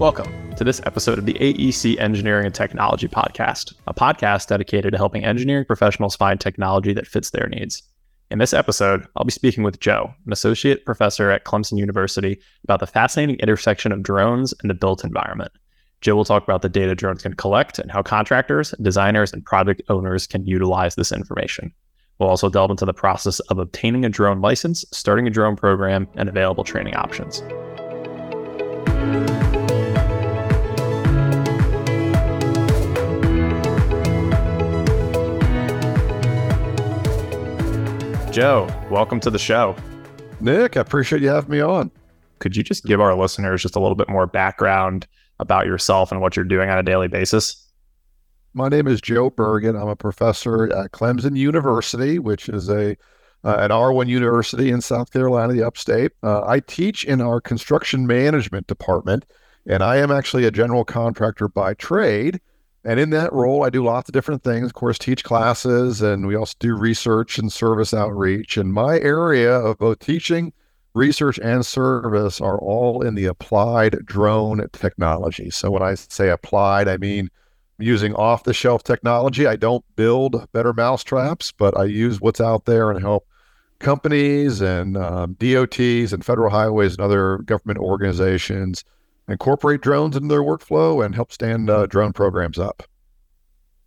Welcome to this episode of the AEC Engineering and Technology Podcast, a podcast dedicated to helping engineering professionals find technology that fits their needs. In this episode, I'll be speaking with Joe, an associate professor at Clemson University, about the fascinating intersection of drones and the built environment. Joe will talk about the data drones can collect and how contractors, designers, and project owners can utilize this information. We'll also delve into the process of obtaining a drone license, starting a drone program, and available training options. Joe, welcome to the show. Nick, I appreciate you having me on. Could you just give our listeners just a little bit more background about yourself and what you're doing on a daily basis? My name is Joe Burgett. I'm a professor at Clemson University, which is a uh, an R1 university in South Carolina, the upstate. Uh, I teach in our construction management department, and I am actually a general contractor by trade. And in that role, I do lots of different things. Of course, teach classes, and we also do research and service outreach. And my area of both teaching, research, and service are all in the applied drone technology. So when I say applied, I mean using off the shelf technology. I don't build better mousetraps, but I use what's out there and help companies and um, DOTs and federal highways and other government organizations incorporate drones into their workflow and help stand uh, drone programs up.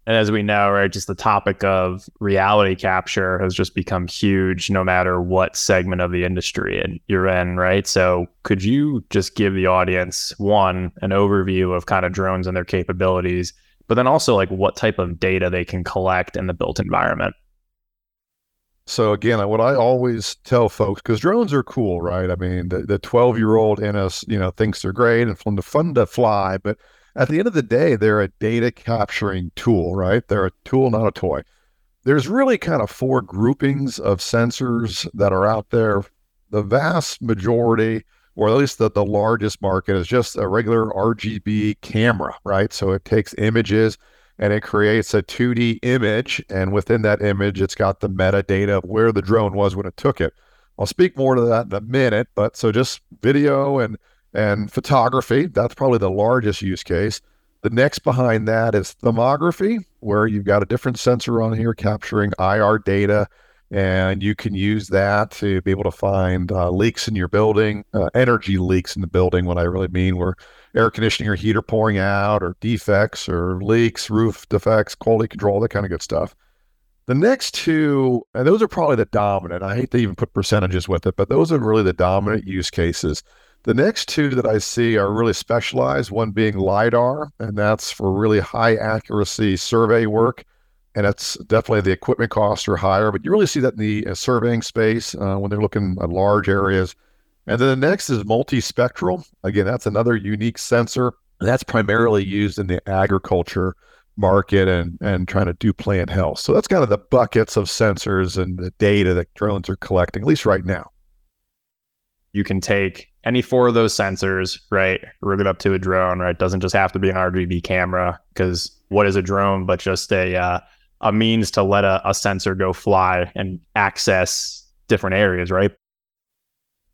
And as we know, right, just the topic of reality capture has just become huge no matter what segment of the industry you're in, right? So, could you just give the audience one, an overview of kind of drones and their capabilities, but then also like what type of data they can collect in the built environment? So again, what I always tell folks, because drones are cool, right? I mean, the 12 year old in us, you know, thinks they're great and fun to, fun to fly, but at the end of the day, they're a data capturing tool, right? They're a tool, not a toy. There's really kind of four groupings of sensors that are out there. The vast majority, or at least the, the largest market, is just a regular RGB camera, right? So it takes images and it creates a 2D image. And within that image, it's got the metadata of where the drone was when it took it. I'll speak more to that in a minute, but so just video and and photography, that's probably the largest use case. The next behind that is thermography, where you've got a different sensor on here capturing IR data, and you can use that to be able to find uh, leaks in your building, uh, energy leaks in the building. What I really mean, where air conditioning or heater pouring out, or defects, or leaks, roof defects, quality control, that kind of good stuff. The next two, and those are probably the dominant. I hate to even put percentages with it, but those are really the dominant use cases. The next two that I see are really specialized, one being LIDAR, and that's for really high accuracy survey work. And it's definitely the equipment costs are higher, but you really see that in the uh, surveying space uh, when they're looking at large areas. And then the next is multispectral. Again, that's another unique sensor. That's primarily used in the agriculture market and, and trying to do plant health. So that's kind of the buckets of sensors and the data that drones are collecting, at least right now. You can take any four of those sensors, right? Rig it up to a drone, right? Doesn't just have to be an RGB camera because what is a drone but just a uh, a means to let a, a sensor go fly and access different areas, right?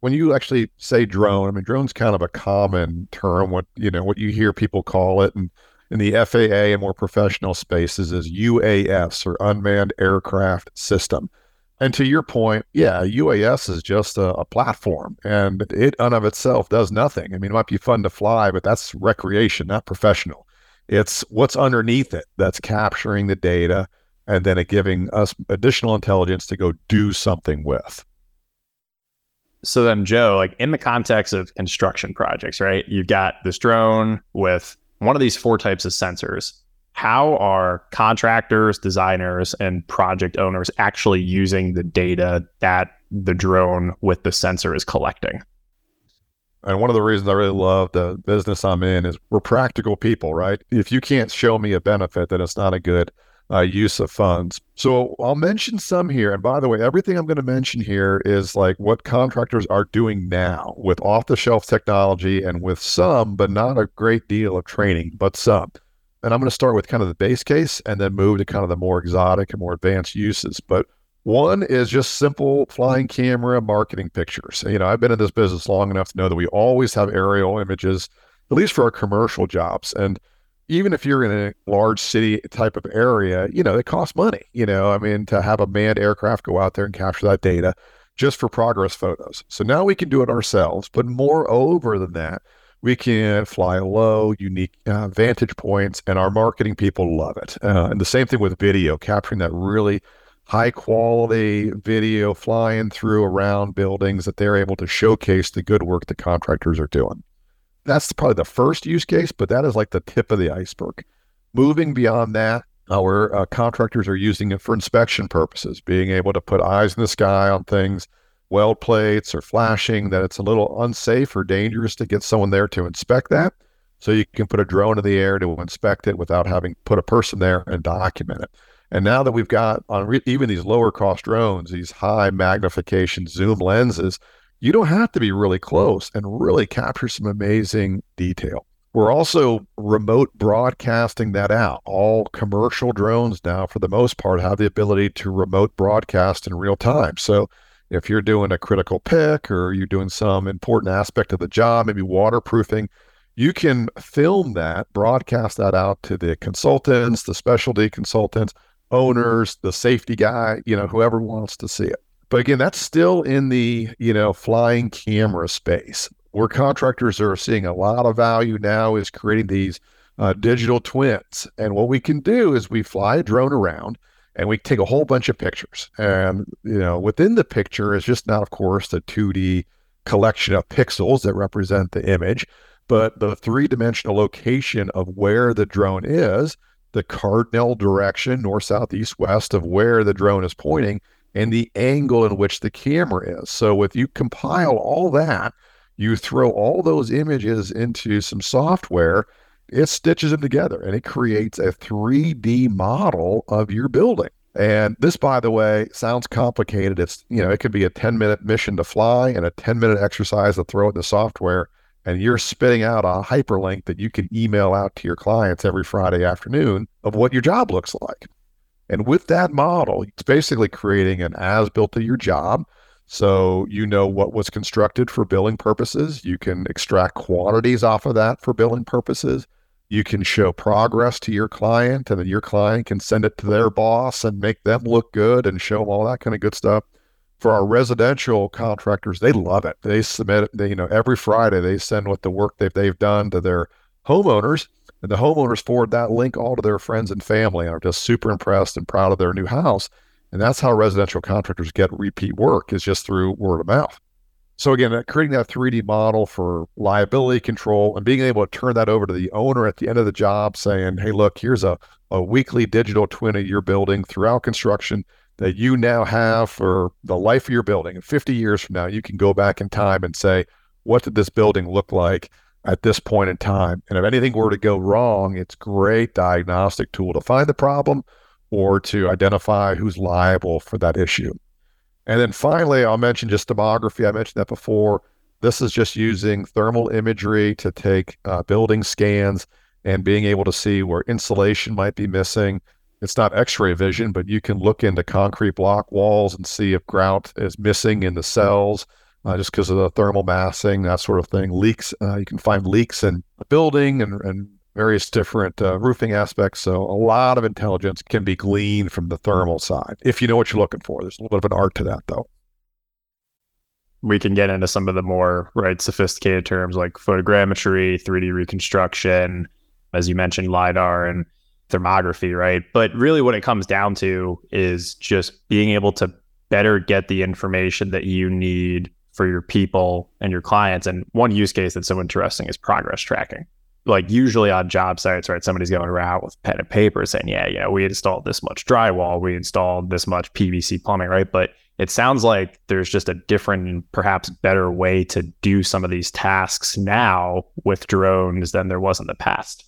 when you actually say drone, I mean, drone's kind of a common term. What you know, what you hear people call it, and in the FAA and more professional spaces is UAS or unmanned aircraft system. And to your point, yeah, UAS is just a, a, platform, and it on of itself does nothing. I mean, it might be fun to fly, but that's recreation, not professional. It's what's underneath it that's capturing the data, and then it giving us additional intelligence to go do something with so then joe like in the context of construction projects right you've got this drone with one of these four types of sensors how are contractors, designers, and project owners actually using the data that the drone with the sensor is collecting? And one of the reasons I really love the business I'm in is we're practical people, right? If you can't show me a benefit, then it's not a good uh, use of funds. So I'll mention some here. And by the way, everything I'm going to mention here is like what contractors are doing now with off the shelf technology and with some, but not a great deal of training, but some. And I'm going to start with kind of the base case and then move to kind of the more exotic and more advanced uses. But one is just simple flying camera marketing pictures. You know, I've been in this business long enough to know that we always have aerial images, at least for our commercial jobs. And even if you're in a large city type of area, you know, it costs money. You know, I mean, to have a manned aircraft go out there and capture that data just for progress photos. So now we can do it ourselves. But moreover than that, we can fly low, unique uh, vantage points, and our marketing people love it. Uh, and the same thing with video, capturing that really high quality video flying through around buildings that they're able to showcase the good work the contractors are doing. That's probably the first use case, but that is like the tip of the iceberg. Moving beyond that, our uh, contractors are using it for inspection purposes, being able to put eyes in the sky on things weld plates or flashing that it's a little unsafe or dangerous to get someone there to inspect that. So you can put a drone in the air to inspect it without having put a person there and document it. And now that we've got on re- even these lower cost drones, these high magnification zoom lenses, you don't have to be really close and really capture some amazing detail. We're also remote broadcasting that out. All commercial drones now, for the most part, have the ability to remote broadcast in real time. So if you're doing a critical pick or you're doing some important aspect of the job, maybe waterproofing, you can film that, broadcast that out to the consultants, the specialty consultants, owners, the safety guy, you know, whoever wants to see it. But again, that's still in the, you know, flying camera space. Where contractors are seeing a lot of value now is creating these uh, digital twins. And what we can do is we fly a drone around and we take a whole bunch of pictures. And you know, within the picture is just not, of course, the 2D collection of pixels that represent the image, but the three-dimensional location of where the drone is, the cardinal direction, north, south, east, west of where the drone is pointing, and the angle in which the camera is. So if you compile all that, you throw all those images into some software it stitches them together and it creates a 3D model of your building. And this, by the way, sounds complicated. It's, you know, it could be a 10 minute mission to fly and a 10 minute exercise to throw it in the software. And you're spitting out a hyperlink that you can email out to your clients every Friday afternoon of what your job looks like. And with that model, it's basically creating an as built to your job. So you know what was constructed for billing purposes. You can extract quantities off of that for billing purposes you can show progress to your client and then your client can send it to their boss and make them look good and show them all that kind of good stuff for our residential contractors they love it they submit it they, you know every friday they send what the work they've done to their homeowners and the homeowners forward that link all to their friends and family and are just super impressed and proud of their new house. And that's how residential contractors get repeat work is just through word of mouth. So again, creating that 3D model for liability control and being able to turn that over to the owner at the end of the job, saying, "Hey, look, here's a a weekly digital twin of your building throughout construction that you now have for the life of your building. And 50 years from now, you can go back in time and say, what did this building look like at this point in time? And if anything were to go wrong, it's great diagnostic tool to find the problem or to identify who's liable for that issue. And then finally, I'll mention just thermography. I mentioned that before. This is just using thermal imagery to take uh, building scans and being able to see where insulation might be missing. It's not x ray vision, but you can look into concrete block walls and see if grout is missing in the cells uh, just because of the thermal massing, that sort of thing. Leaks, uh, you can find leaks in a building and, and various different uh, roofing aspects. So a lot of intelligence can be gleaned from the thermal side if you know what you're looking for. There's a little bit of an art to that, though. We can get into some of the more right sophisticated terms like photogrammetry, 3D reconstruction, as you mentioned, lidar and thermography, right? But really, what it comes down to is just being able to better get the information that you need for your people and your clients. And one use case that's so interesting is progress tracking like usually on job sites, right? Somebody's going around with pen and paper saying, yeah, you know, we installed this much drywall, we installed this much PVC plumbing, right? But it sounds like there's just a different, perhaps better way to do some of these tasks now with drones than there was in the past.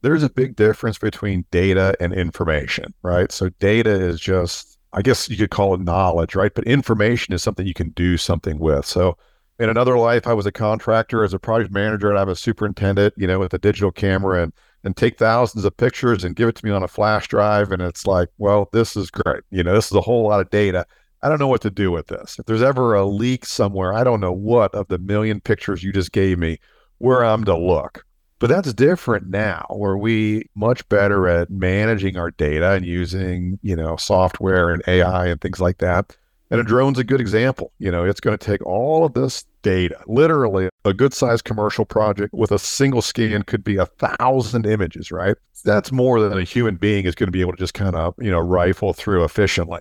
There's a big difference between data and information, right? So data is just, I guess you could call it knowledge, right? But information is something you can do something with. So in another life, I was a contractor as a project manager, and I'm a superintendent, you know, with a digital camera and and take thousands of pictures and give it to me on a flash drive. And it's like, well, this is great. You know, this is a whole lot of data. I don't know what to do with this. If there's ever a leak somewhere, I don't know what of the million pictures you just gave me where I'm to look. But that's different now, where we much better at managing our data and using, you know, software and AI and things like that and a drone's a good example. You know, it's going to take all of this data, literally a good sized commercial project with a single scan could be a thousand images, right? That's more than a human being is going to be able to just kind of, you know, rifle through efficiently.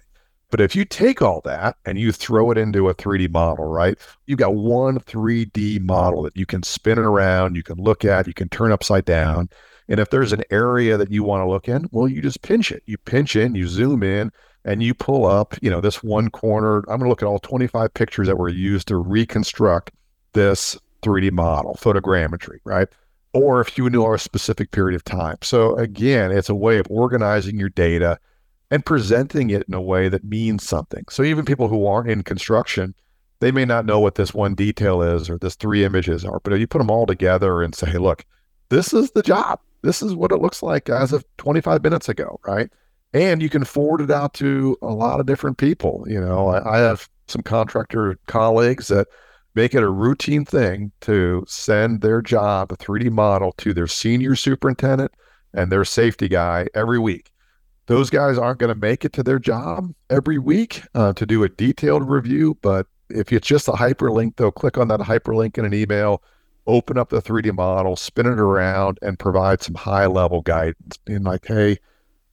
But if you take all that and you throw it into a 3D model, right? You've got one 3D model that you can spin it around, you can look at, you can turn upside down. And if there's an area that you want to look in, well, you just pinch it. You pinch in, you zoom in, and you pull up, you know, this one corner. I'm going to look at all 25 pictures that were used to reconstruct this 3D model, photogrammetry, right? Or if you know a specific period of time. So again, it's a way of organizing your data and presenting it in a way that means something. So even people who aren't in construction, they may not know what this one detail is or this three images are, but if you put them all together and say, hey, look, this is the job. This is what it looks like as of 25 minutes ago, right? and you can forward it out to a lot of different people. You know, I, I, have some contractor colleagues that make it a routine thing to send their job a 3D model to their senior superintendent and their safety guy every week. Those guys aren't going to make it to their job every week uh, to do a detailed review, but if it's just a hyperlink, they'll click on that hyperlink in an email, open up the 3D model, spin it around, and provide some high level guidance. Being like, hey,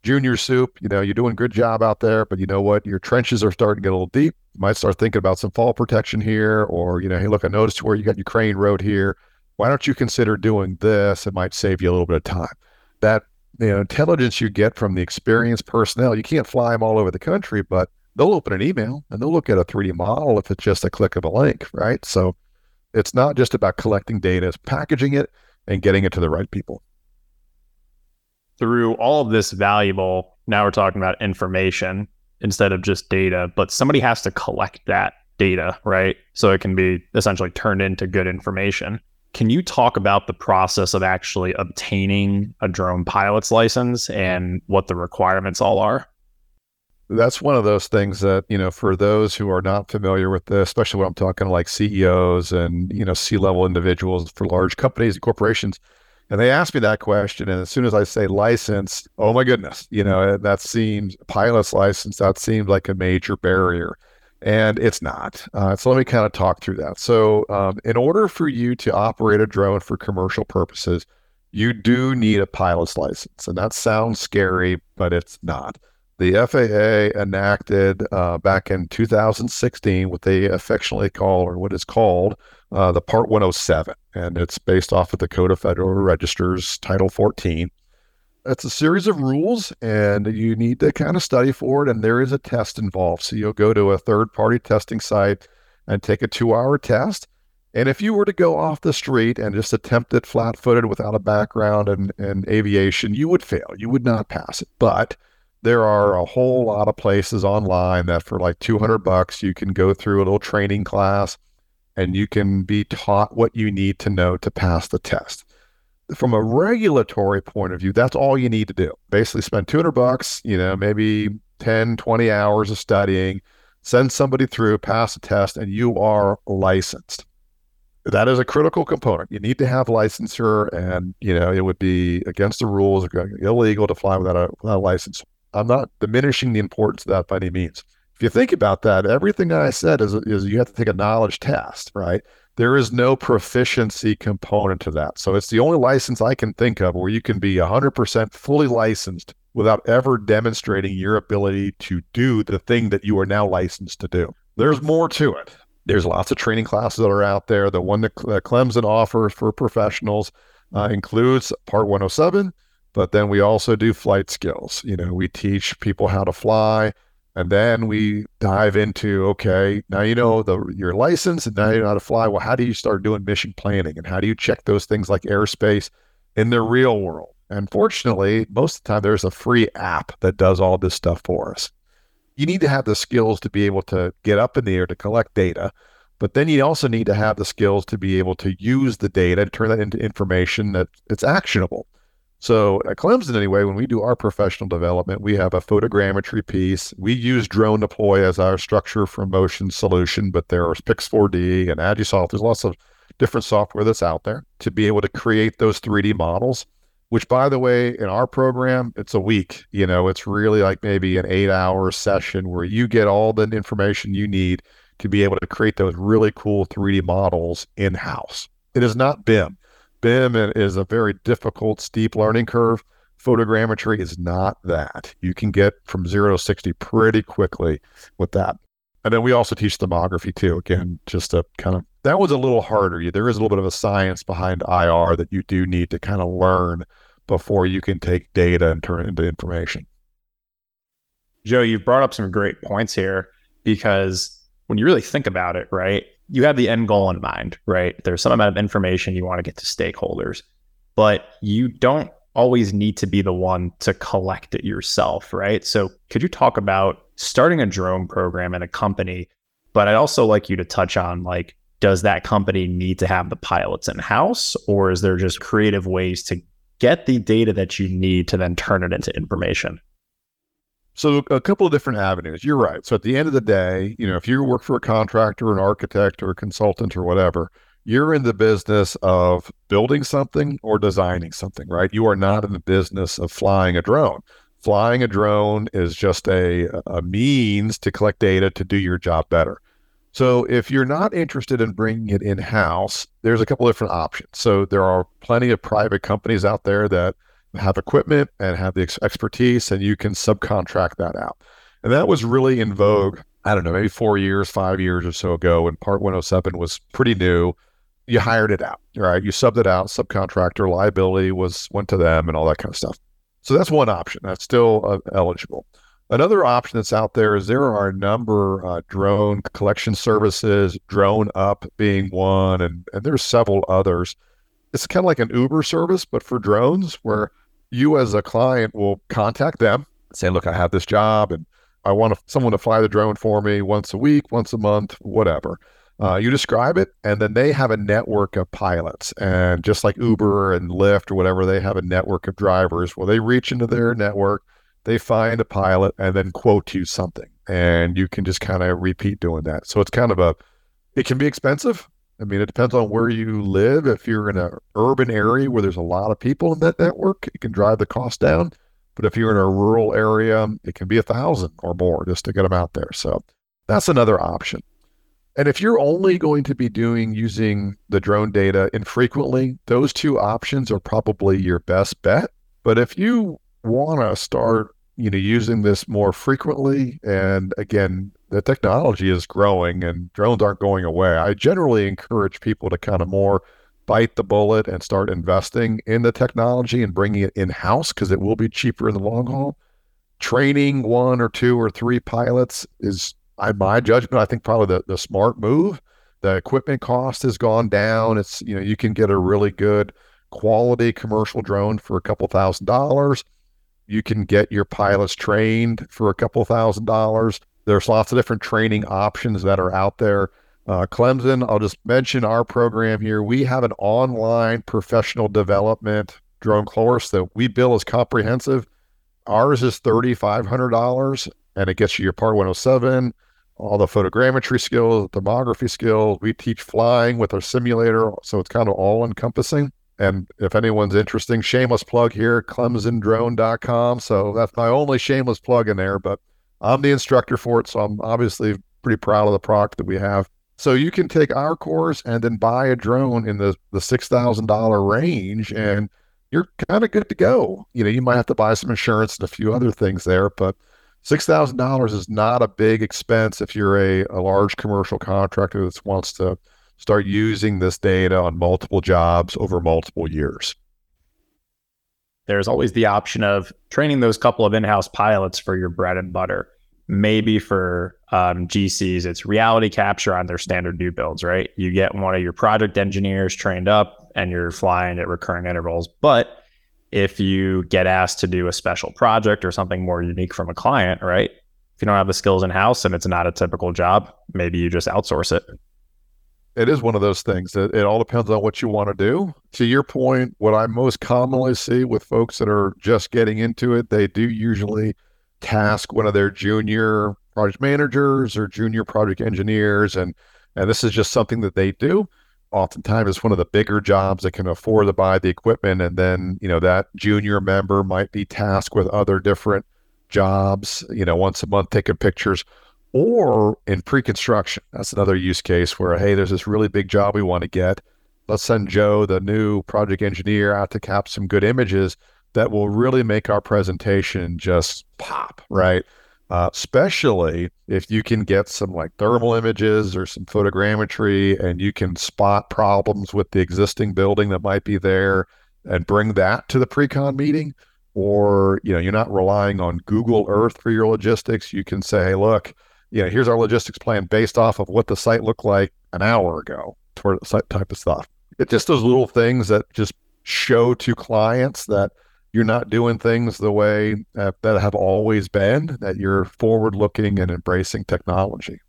junior soup, you know, you're doing a good job out there, but you know what? Your trenches are starting to get a little deep. You might start thinking about some fall protection here, or, you know, hey, look, I noticed where you got your crane road here. Why don't you consider doing this? It might save you a little bit of time. That, know, intelligence you get from the experienced personnel, you can't fly them all over the country, but they'll open an email and they'll look at a 3D model if it's just a click of a link, right? So it's not just about collecting data, it's packaging it and getting it to the right people through all of this valuable, now we're talking about information instead of just data, but somebody has to collect that data, right? So it can be essentially turned into good information. Can you talk about the process of actually obtaining a drone pilot's license and what the requirements all are? That's one of those things that, you know, for those who are not familiar with this, especially when I'm talking like CEOs and, you know, C level individuals for large companies and corporations, and they ask me that question. And as soon as I say license, oh my goodness, you know, that seems pilot's license, that seems like a major barrier. And it's not. Uh, so let me kind of talk through that. So, um, in order for you to operate a drone for commercial purposes, you do need a pilot's license. And that sounds scary, but it's not. The FAA enacted uh, back in 2016 what they affectionately call, or what is called, uh, the Part 107, and it's based off of the Code of Federal Registers, Title 14. It's a series of rules, and you need to kind of study for it. And there is a test involved. So you'll go to a third party testing site and take a two hour test. And if you were to go off the street and just attempt it flat footed without a background in, in aviation, you would fail. You would not pass it. But there are a whole lot of places online that for like 200 bucks, you can go through a little training class and you can be taught what you need to know to pass the test. From a regulatory point of view, that's all you need to do. Basically, spend 200 bucks, you know, maybe 10, 20 hours of studying, send somebody through, pass the test, and you are licensed. That is a critical component. You need to have licensure, and you know it would be against the rules, illegal to fly without a, without a license. I'm not diminishing the importance of that by any means if you think about that, everything I said is, is you have to take a knowledge test, right? There is no proficiency component to that. So it's the only license I can think of where you can be 100% fully licensed without ever demonstrating your ability to do the thing that you are now licensed to do. There's more to it. There's lots of training classes that are out there. The one that, Clemson offers for professionals, uh, includes Part 107, but then we also do flight skills. You know, we teach people how to fly, and then we dive into okay, now you know the your license, and now you know how to fly. Well, how do you start doing mission planning, and how do you check those things like airspace in the real world? And fortunately, most of the time, there's a free app that does all this stuff for us. You need to have the skills to be able to get up in the air to collect data, but then you also need to have the skills to be able to use the data and turn that into information that it's actionable. So at Clemson, anyway, when we do our professional development, we have a photogrammetry piece. We use DroneDeploy as our structure from motion solution, but there are Pix4D and Agisoft. There's lots of different software that's out there to be able to create those 3D models. Which, by the way, in our program, it's a week. You know, it's really like maybe an eight-hour session where you get all the information you need to be able to create those really cool 3D models in house. It is not BIM. BIM is a very difficult, steep learning curve. Photogrammetry is not that. You can get from zero to 60 pretty quickly with that. And then we also teach thermography too. Again, just to kind of, that was a little harder. There is a little bit of a science behind IR that you do need to kind of learn before you can take data and turn it into information. Joe, you've brought up some great points here because when you really think about it, right, you have the end goal in mind, right? There's some amount of information you want to get to stakeholders, but you don't always need to be the one to collect it yourself, right? So, could you talk about starting a drone program in a company? But I'd also like you to touch on like, does that company need to have the pilots in house, or is there just creative ways to get the data that you need to then turn it into information? So a couple of different avenues. You're right. So at the end of the day, you know, if you work for a contractor, an architect, or a consultant, or whatever, you're in the business of building something or designing something, right? You are not in the business of flying a drone. Flying a drone is just a, a means to collect data to do your job better. So if you're not interested in bringing it in house, there's a couple of different options. So there are plenty of private companies out there that have equipment and have the ex- expertise, and you can subcontract that out. And that was really in vogue, I don't know, maybe four years, five years or so ago when Part 107 was pretty new. You hired it out, right? You subbed it out, subcontractor liability was went to them and all that kind of stuff. So that's one option. That's still uh, eligible. Another option that's out there is there are a number uh, drone collection services, DroneUp being one, and, and there's several others. It's kind of like an Uber service, but for drones, where you as a client will contact them, say, look, I have this job and I want someone to fly the drone for me once a week, once a month, whatever. Uh, you describe it, and then they have a network of pilots. And just like Uber and Lyft or whatever, they have a network of drivers. Well, they reach into their network, they find a pilot, and then quote you something. And you can just kind of repeat doing that. So it's kind of a, it can be expensive. I mean, it depends on where you live. If you're in an urban area where there's a lot of people in that network, it can drive the cost down. But if you're in a rural area, it can be a thousand or more just to get them out there. So that's another option. And if you're only going to be doing using the drone data infrequently, those two options are probably your best bet. But if you want to start, you know, using this more frequently, and again, the technology is growing and drones aren't going away. I generally encourage people to kind of more bite the bullet and start investing in the technology and bringing it in house because it will be cheaper in the long haul. Training one or two or three pilots is, in my judgment, I think probably the, the smart move. The equipment cost has gone down. It's, you know, you can get a really good quality commercial drone for a couple thousand dollars. You can get your pilots trained for a couple thousand dollars there's lots of different training options that are out there. Uh, Clemson, I'll just mention our program here. We have an online professional development drone course that we bill as comprehensive. Ours is $3,500 and it gets you your Part 107, all the photogrammetry skills, thermography skills. We teach flying with our simulator. So it's kind of all encompassing. And if anyone's interested, shameless plug here, clemsondrone.com. So that's my only shameless plug in there. But I'm the instructor for it, so I'm obviously pretty proud of the product that we have. So you can take our course and then buy a drone in the the six thousand dollar range, and you're kind of good to go. You know, you might have to buy some insurance and a few other things there, but six thousand dollars is not a big expense if you're a, a large commercial contractor that wants to start using this data on multiple jobs over multiple years. there's always the option of training those couple of in-house pilots for your bread and butter. Maybe for um, GCs, it's reality capture on their standard new builds, right? You get one of your project engineers trained up and you're flying at recurring intervals. But if you get asked to do a special project or something more unique from a client, right? If you don't have the skills in house and it's not a typical job, maybe you just outsource it it is one of those things that it all depends on what you want to do. To your point, what I most commonly see with folks that are just getting into it, they do usually task one of their junior project managers or junior project engineers and and this is just something that they do. Oftentimes it's one of the bigger jobs that can afford to buy the equipment and then, you know, that junior member might be tasked with other different jobs, you know, once a month taking pictures or in pre-construction. That's another use case where, hey, there's this really big job we want to get. Let's send Joe, the new project engineer, out to cap some good images that will really make our presentation just pop, right? Uh, especially if you can get some like thermal images or some photogrammetry and you can spot problems with the existing building that might be there and bring that to the pre-con meeting or you know you're not relying on google earth for your logistics you can say hey look you know, here's our logistics plan based off of what the site looked like an hour ago, toward site type of stuff. It's just those little things that just show to clients that you're not doing things the way uh, that have always been, that you're forward looking and embracing technology.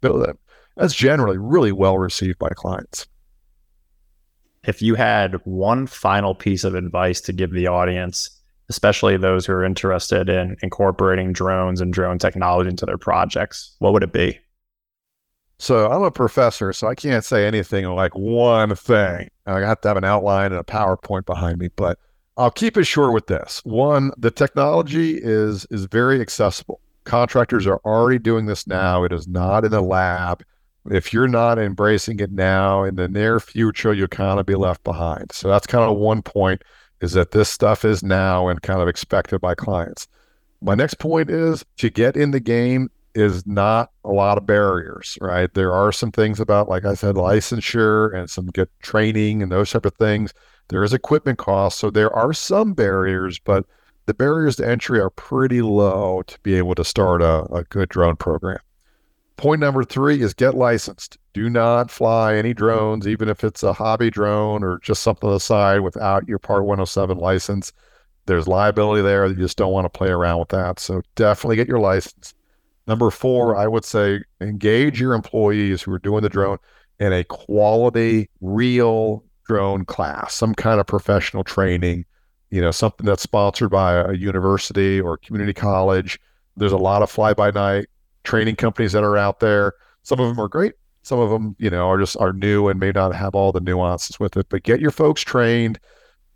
That's generally really well received by clients. If you had one final piece of advice to give the audience especially those who are interested in incorporating drones and drone technology into their projects? What would it be? So I'm a professor, so I can't say anything like one thing. I have to have an outline and a PowerPoint behind me, but I'll keep it short with this. One, the technology is is very accessible. Contractors are already doing this now. It is not in the lab. If you're not embracing it now, in the near future, you'll kind of be left behind. So that's kind of one point is that this stuff is now and kind of expected by clients. My next point is to get in the game is not a lot of barriers, right? There are some things about, like I said, licensure and some good training and those type of things. There is equipment costs. So there are some barriers, but the barriers to entry are pretty low to be able to start a, a good drone program. Point number three is get licensed. Do not fly any drones, even if it's a hobby drone or just something on the side without your Part 107 license. There's liability there. You just don't want to play around with that. So definitely get your license. Number four, I would say engage your employees who are doing the drone in a quality, real drone class, some kind of professional training, you know, something that's sponsored by a university or community college. There's a lot of fly by night training companies that are out there. Some of them are great. Some of them, you know, are just are new and may not have all the nuances with it. But get your folks trained.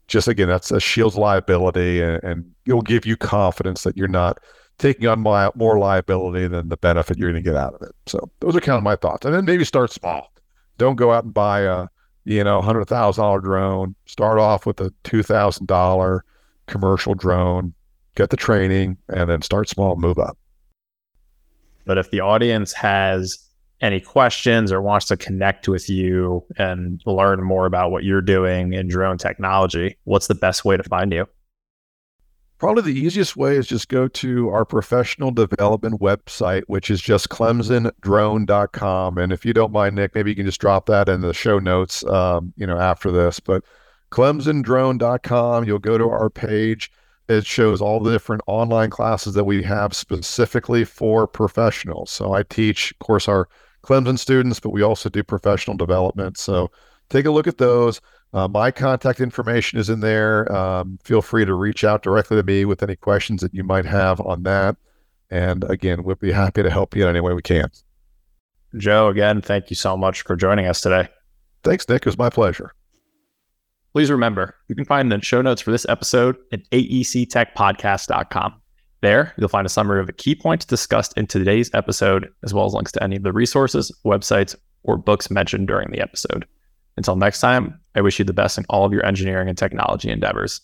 Just again, that's a shields liability, and, and it'll give you confidence that you're not taking on more liability than the benefit you're going to get out of it. So those are kind of my thoughts. And then maybe start small. Don't go out and buy a you know hundred thousand dollar drone. Start off with a two thousand dollar commercial drone. Get the training, and then start small. Move up. But if the audience has any questions or wants to connect with you and learn more about what you're doing in drone technology, what's the best way to find you? Probably the easiest way is just go to our professional development website, which is just clemsondrone.com. And if you don't mind, Nick, maybe you can just drop that in the show notes, um, you know, after this. But clemsondrone.com, you'll go to our page it shows all the different online classes that we have specifically for professionals. So I teach, of course, our Clemson students, but we also do professional development. So take a look at those. Uh, my contact information is in there. Um, feel free to reach out directly to me with any questions that you might have on that. And again, we'll be happy to help you in any way we can. Joe, again, thank you so much for joining us today. Thanks, Nick. It was my pleasure. Please remember, you can find the show notes for this episode at aectechpodcast.com. There, you'll find a summary of the key points discussed in today's episode, as well as links to any of the resources, websites, or books mentioned during the episode. Until next time, I wish you the best in all of your engineering and technology endeavors.